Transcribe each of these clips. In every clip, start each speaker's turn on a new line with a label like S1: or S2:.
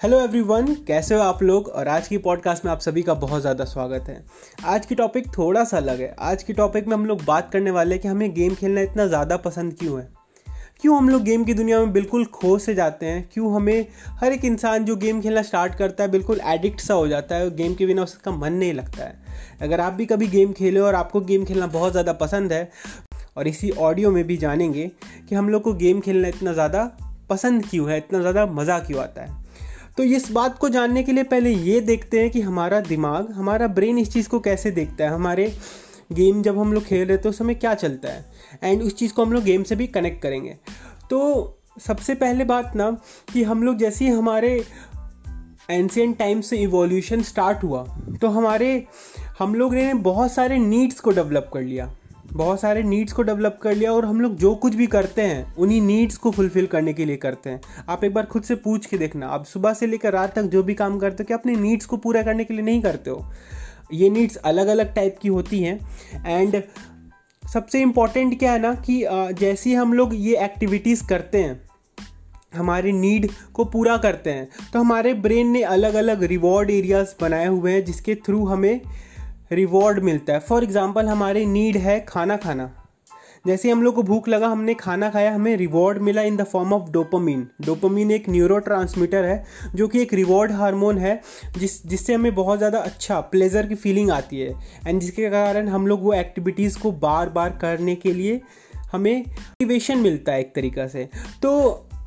S1: Hello everyone कैसे हो आप लोग? और आज की पॉडकास्ट में आप सभी का बहुत ज़्यादा स्वागत है। आज की टॉपिक थोड़ा सा अलग है। आज की टॉपिक में हम लोग बात करने वाले हैं कि हमें गेम खेलना इतना ज़्यादा पसंद क्यों है? क्यों हम लोग गेम की दुनिया में बिल्कुल खो से जाते हैं? क्यों हमें हर एक इंसान जो गेम खेलना स्टार्ट करता है बिल्कुल एडिक्ट सा हो जाता है और गेम के बिना उसका मन नहीं लगता है? अगर आप भी कभी गेम खेले और आपको गेम खेलना बहुत ज़्यादा पसंद है, और इसी ऑडियो में भी जानेंगे कि हम लोग को गेम खेलना इतना ज़्यादा पसंद क्यों है, इतना ज़्यादा मज़ा क्यों आता है। तो इस बात को जानने के लिए पहले ये देखते हैं कि हमारा दिमाग, हमारा ब्रेन इस चीज़ को कैसे देखता है? हमारे गेम जब हम लोग खेल रहे तो उस समय क्या चलता है? एंड उस चीज़ को हम लोग गेम से भी कनेक्ट करेंगे। तो सबसे पहले बात ना कि हम लोग जैसे ही हमारे एंशियंट टाइम से इवोल्यूशन स्टार्ट हुआ तो हमारे, हम लोग ने बहुत सारे नीड्स को डेवलप कर लिया। बहुत सारे नीड्स को डेवलप कर लिया और हम लोग जो कुछ भी करते हैं, उन्हीं नीड्स को फुलफिल करने के लिए करते हैं। आप एक बार खुद से पूछ के देखना। आप सुबह से लेकर रात तक जो भी काम करते हो, क्या अपने नीड्स को पूरा करने के लिए नहीं करते हो? ये नीड्स अलग अलग टाइप की होती हैं। एंड सबसे इंपॉर्टेंट क्या है ना कि जैसे ही हम लोग ये एक्टिविटीज़ करते हैं, हमारी नीड को पूरा करते हैं तो हमारे ब्रेन ने अलग अलग रिवॉर्ड एरियाज़ बनाए हुए हैं, जिसके थ्रू हमें रिवॉर्ड मिलता है। फॉर एग्ज़ाम्पल हमारी नीड है खाना खाना। जैसे हम लोग को भूख लगा, हमने खाना खाया, हमें रिवॉर्ड मिला in the form of dopamine dopamine एक न्यूरो है, जो कि एक रिवॉर्ड हार्मोन है, जिस, जिससे हमें बहुत ज़्यादा अच्छा प्लेजर की फीलिंग आती है। एंड जिसके कारण हम लोग वो एक्टिविटीज़ को बार बार करने के लिए हमें मोटिवेशन मिलता है एक तरीक़ा से। तो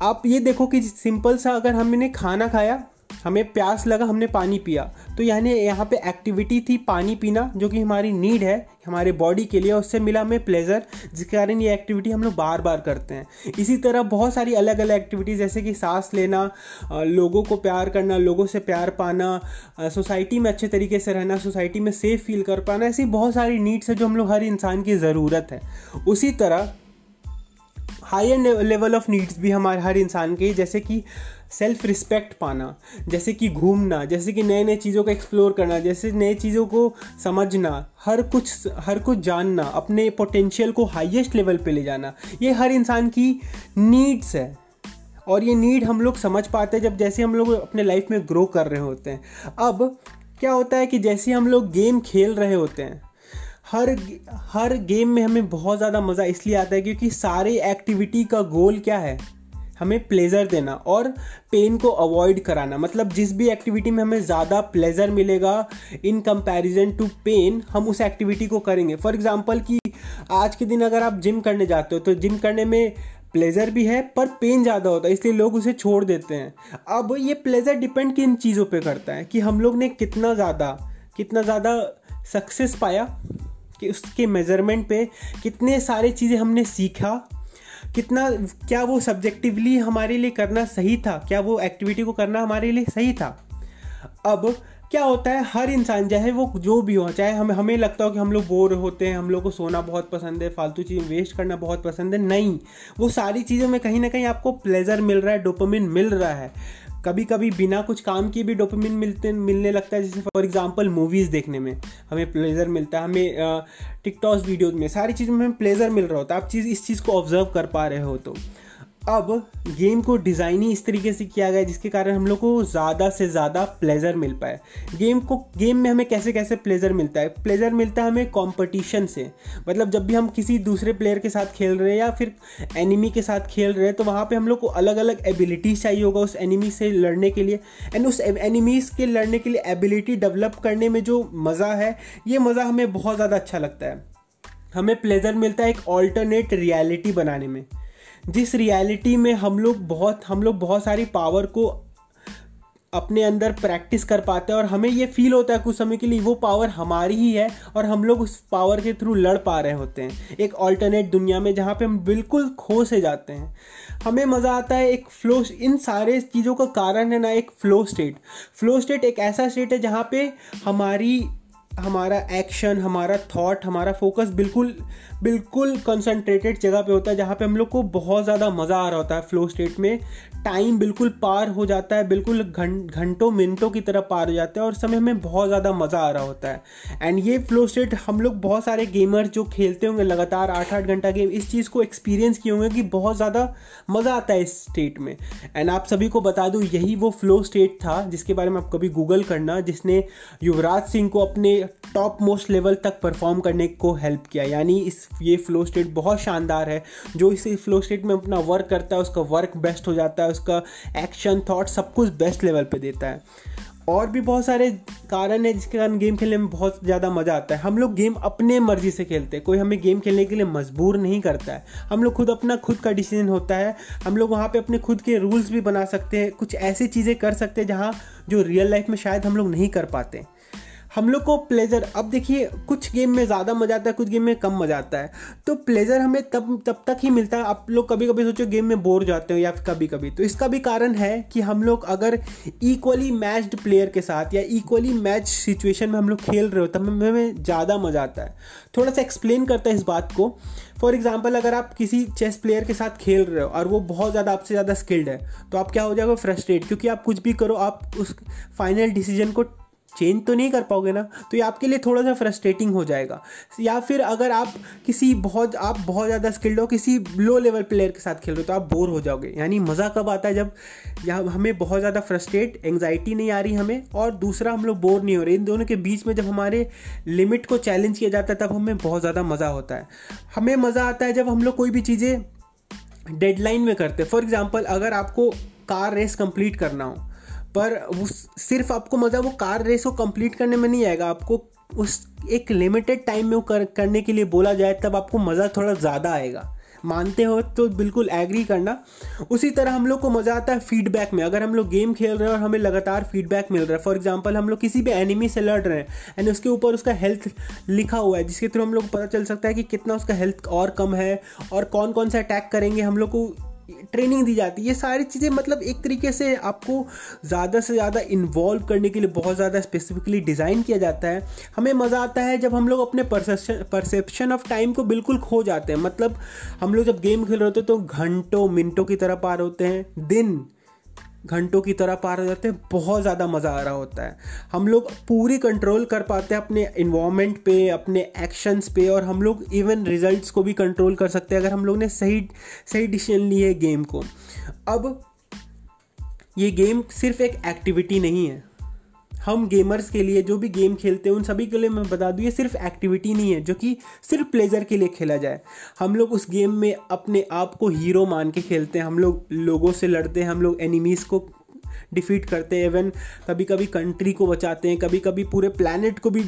S1: आप ये देखो कि सिंपल सा अगर हमने खाना खाया हमें प्यास लगा, हमने पानी पिया। तो यानी यहाँ पे एक्टिविटी थी पानी पीना, जो कि हमारी नीड है, हमारे बॉडी के लिए उससे मिला हमें प्लेजर जिसके कारण ये एक्टिविटी हम लोग बार बार करते हैं। इसी तरह बहुत सारी अलग अलग एक्टिविटीज़ जैसे कि सांस लेना लोगों को प्यार करना, लोगों से प्यार पाना सोसाइटी में अच्छे तरीके से रहना सोसाइटी में सेफ़ फील कर पाना, ऐसी बहुत सारी नीड्स है जो हम लोग हर इंसान की ज़रूरत है। उसी तरह हायर लेवल ऑफ़ नीड्स भी हमारे, हर इंसान के जैसे कि सेल्फ रिस्पेक्ट पाना, जैसे कि घूमना, जैसे कि नए नए चीज़ों को एक्सप्लोर करना, जैसे नए चीज़ों को समझना, हर कुछ हर कुछ जानना, अपने पोटेंशियल को हाईएस्ट लेवल पे ले जाना, ये हर इंसान की नीड्स है। और ये नीड हम लोग समझ पाते हैं जब जैसे हम लोग अपने लाइफ में ग्रो कर रहे होते हैं। अब क्या होता है कि जैसे हम लोग गेम खेल रहे होते हैं, हर हर गेम में हमें बहुत ज़्यादा मज़ा इसलिए आता है क्योंकि सारे एक्टिविटी का गोल क्या है? हमें प्लेज़र देना और पेन को अवॉइड कराना। मतलब जिस भी एक्टिविटी में हमें ज़्यादा प्लेज़र मिलेगा इन कंपैरिजन टू पेन हम उस एक्टिविटी को करेंगे। फॉर एग्ज़ाम्पल कि आज के दिन अगर आप जिम करने जाते हो तो जिम करने में प्लेज़र भी है, पर पेन ज़्यादा होता है, इसलिए लोग उसे छोड़ देते हैं। अब ये प्लेज़र डिपेंड किन चीज़ों पे करता है? कि हम लोग ने कितना ज़्यादा कितना ज़्यादा सक्सेस पाया? कि उसके मेज़रमेंट पे कितने सारे चीज़ें हमने सीखा? कितना, क्या वो सब्जेक्टिवली हमारे लिए करना सही था? क्या वो एक्टिविटी को करना हमारे लिए सही था? अब क्या होता है, हर इंसान, चाहे वो जो भी हो, चाहे हम, हमें लगता हो कि हम लोग बोर होते हैं, हम लोग को सोना बहुत पसंद है, फालतू चीज़ वेस्ट करना बहुत पसंद है, नहीं। वो सारी चीज़ों में कहीं ना कहीं आपको प्लेजर मिल रहा है डोपामिन मिल रहा है। कभी कभी बिना कुछ काम किए भी डोपामिन मिलते, मिलने लगता है, जैसे फॉर एग्जांपल मूवीज़ देखने में। हमें प्लेजर मिलता है, हमें टिकटॉक्स वीडियोज़ में, सारी चीज़ में हमें प्लेजर मिल रहा होता है। आप चीज़, इस चीज़ को ऑब्ज़र्व कर पा रहे हो तो। अब गेम को डिज़ाइन ही इस तरीके से किया गया जिसके कारण हम लोग को ज़्यादा से ज़्यादा प्लेजर मिल पाए। गेम को, गेम में हमें कैसे कैसे प्लेजर मिलता है? प्लेजर मिलता है हमें कंपटीशन से। मतलब जब भी हम किसी दूसरे प्लेयर के साथ खेल रहे हैं या फिर एनिमी के साथ खेल रहे हैं तो वहाँ पे हम लोग को अलग अलग एबिलिटीज़ चाहिए होगा उस एनिमी से लड़ने के लिए। एंड उस एनिमीज़ के लड़ने के लिए एबिलिटी डेवलप करने में जो मज़ा है, ये मज़ा हमें बहुत ज़्यादा अच्छा लगता है। हमें प्लेजर मिलता है एक ऑल्टरनेट रियलिटी बनाने में। जिस रियलिटी में हम लोग बहुत, हम लोग बहुत सारी पावर को अपने अंदर प्रैक्टिस कर पाते हैं और हमें ये फील होता है कुछ समय के लिए, वो पावर हमारी ही है और हम लोग उस पावर के थ्रू लड़ पा रहे होते हैं। एक ऑल्टरनेट दुनिया में जहाँ पे हम बिल्कुल खो से जाते हैं। हमें मज़ा आता है एक फ्लो इन सारे चीज़ों का कारण है ना एक फ्लो स्टेट फ्लो स्टेट एक ऐसा स्टेट है जहाँ पे हमारी, हमारा एक्शन हमारा थॉट हमारा फोकस बिल्कुल बिल्कुल कंसनट्रेटेड जगह पे होता है, जहाँ पे हम लोग को बहुत ज़्यादा मज़ा आ रहा होता है फ्लो स्टेट में। टाइम बिल्कुल पार हो जाता है, बिल्कुल घं, घंटों, मिनटों की तरह पार हो जाता है और समय में बहुत ज़्यादा मज़ा आ रहा होता है। एंड ये फ्लो स्टेट हम लोग बहुत सारे गेमर जो खेलते होंगे, लगातार आठ आठ घंटा गेम इस चीज़ को एक्सपीरियंस किए होंगे कि बहुत ज़्यादा मज़ा आता है इस स्टेट में। एंड आप सभी को बता दूँ, यही वो फ्लो स्टेट था, जिसके बारे में आप कभी गूगल करना, जिसने युवराज सिंह को अपने टॉप मोस्ट लेवल तक परफॉर्म करने को हेल्प किया। यानी इस ये फ्लो स्टेट बहुत शानदार है। जो इस फ्लो स्टेट में अपना वर्क करता है, उसका वर्क बेस्ट हो जाता है, उसका एक्शन थॉट सब कुछ बेस्ट लेवल पे देता है। और भी बहुत सारे कारण है जिसके कारण गेम खेलने में बहुत ज़्यादा मज़ा आता है। हम लोग गेम अपने मर्ज़ी से खेलते हैं। कोई हमें गेम खेलने के लिए मजबूर नहीं करता है। हम लोग खुद अपना खुद का डिसीज़न होता है। हम लोग वहाँ पे अपने खुद के रूल्स भी बना सकते हैं। कुछ ऐसी चीज़ें कर सकते हैं जहाँ जो रियल लाइफ में शायद हम लोग नहीं कर पाते। हम लोग को प्लेजर अब देखिए, कुछ गेम में ज़्यादा मज़ा आता है, कुछ गेम में कम मज़ा आता है। तो प्लेजर हमें तब तब तक ही मिलता है। आप लोग कभी कभी सोचो गेम में बोर जाते हो या फिर कभी कभी तो इसका भी कारण है कि हम लोग अगर इक्वली मैच्ड प्लेयर के साथ या इक्वली मैच सिचुएशन में हम लोग खेल रहे हो, तब हमें ज़्यादा मज़ा आता है। थोड़ा सा एक्सप्लेन करता है इस बात को। फॉर एग्ज़ाम्पल अगर आप किसी चेस प्लेयर के साथ खेल रहे हो और वो बहुत ज़्यादा, आपसे ज़्यादा स्किल्ड है तो आप क्या हो जाएगा फ्रस्ट्रेट क्योंकि आप कुछ भी करो, आप उस फाइनल डिसीज़न को चेंज तो नहीं कर पाओगे ना तो ये आपके लिए थोड़ा सा फ्रस्ट्रेटिंग हो जाएगा। या फिर अगर आप किसी बहुत, आप बहुत ज़्यादा स्किल्ड हो, किसी लो लेवल प्लेयर के साथ खेल रहे हो तो आप बोर हो जाओगे। यानी मज़ा कब आता है जब या हमें बहुत ज़्यादा फ्रस्ट्रेट एंगजाइटी नहीं आ रही हमें, और दूसरा हम लोग बोर नहीं हो रहे। इन दोनों के बीच में जब हमारे लिमिट को चैलेंज किया जाता है, तब हमें बहुत ज़्यादा मज़ा होता है। हमें मज़ा आता है जब हम लोग कोई भी चीज़ें डेडलाइन में करते हैं। फॉर एग्ज़ाम्पल अगर आपको कार रेस कंप्लीट करना हो पर वो सिर्फ़ आपको मज़ा वो कार रेस को कंप्लीट करने में नहीं आएगा। आपको उस एक लिमिटेड टाइम में वो कर, करने के लिए बोला जाए तब आपको मज़ा थोड़ा ज़्यादा आएगा। मानते हो तो बिल्कुल एग्री करना। उसी तरह हम लोग को मज़ा आता है फीडबैक में। अगर हम लोग गेम खेल रहे हैं और हमें लगातार फीडबैक मिल रहा है फॉर एग्जांपल हम लोग किसी भी एनिमी से लड़ रहे हैं एंड उसके ऊपर उसका हेल्थ लिखा हुआ है जिसके थ्रू हम लोग को पता चल सकता है कि कितना उसका हेल्थ और कम है और कौन कौन सा अटैक करेंगे हम लोग को ट्रेनिंग दी जाती है। ये सारी चीज़ें मतलब एक तरीके से आपको ज़्यादा से ज़्यादा इन्वॉल्व करने के लिए बहुत ज़्यादा स्पेसिफिकली डिज़ाइन किया जाता है। हमें मज़ा आता है जब हम लोग अपने परसेप्शन ऑफ़ टाइम को बिल्कुल खो जाते हैं। मतलब हम लोग जब गेम खेल रहे होते हैं तो घंटों, मिनटों की तरह पार होते हैं। दिन घंटों की तरह पार हो जाते हैं, बहुत ज़्यादा मज़ा आ रहा होता है। हम लोग पूरी कंट्रोल कर पाते हैं अपने इन्वामेंट पे, अपने एक्शंस पे, और हम लोग इवन रिजल्ट्स को भी कंट्रोल कर सकते हैं अगर हम लोग ने सही सही डिसीज़न ली है गेम को। अब ये गेम सिर्फ़ एक एक्टिविटी नहीं है। हम गेमर्स के लिए, जो भी गेम खेलते हैं, उन सभी के लिए मैं बता दूँ, ये सिर्फ़ एक्टिविटी नहीं है, जो कि सिर्फ़ प्लेजर के लिए खेला जाए। हम लोग उस गेम में अपने आप को हीरो मान के खेलते हैं। हम लोग लोगों से लड़ते हैं, हम लोग एनिमीज़ को डिफीट करते हैं इवन कभी कभी कंट्री को बचाते हैं कभी कभी पूरे प्लानट को भी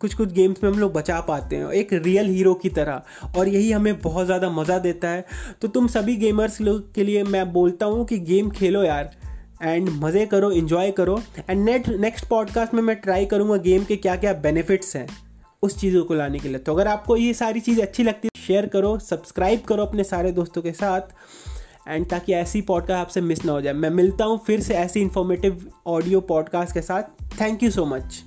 S1: कुछ कुछ गेम्स में हम लोग बचा पाते हैं, एक रियल हीरो की तरह। और यही हमें बहुत ज़्यादा मज़ा देता है। तो तुम सभी गेमर्स लोग के लिए मैं बोलता हूँ कि गेम खेलो यार। एंड मज़े करो इन्जॉय करो। एंड नेट नेक्स्ट पॉडकास्ट में मैं ट्राई करूँगा गेम के क्या क्या बेनिफिट्स हैं उस चीज़ों को लाने के लिए। तो अगर आपको ये सारी चीज़ अच्छी लगती है शेयर करो सब्सक्राइब करो अपने सारे दोस्तों के साथ। एंड ताकि ऐसी पॉडकास्ट आपसे मिस ना हो जाए। मैं मिलता हूँ फिर से ऐसी इन्फॉर्मेटिव ऑडियो पॉडकास्ट के साथ। Thank you so much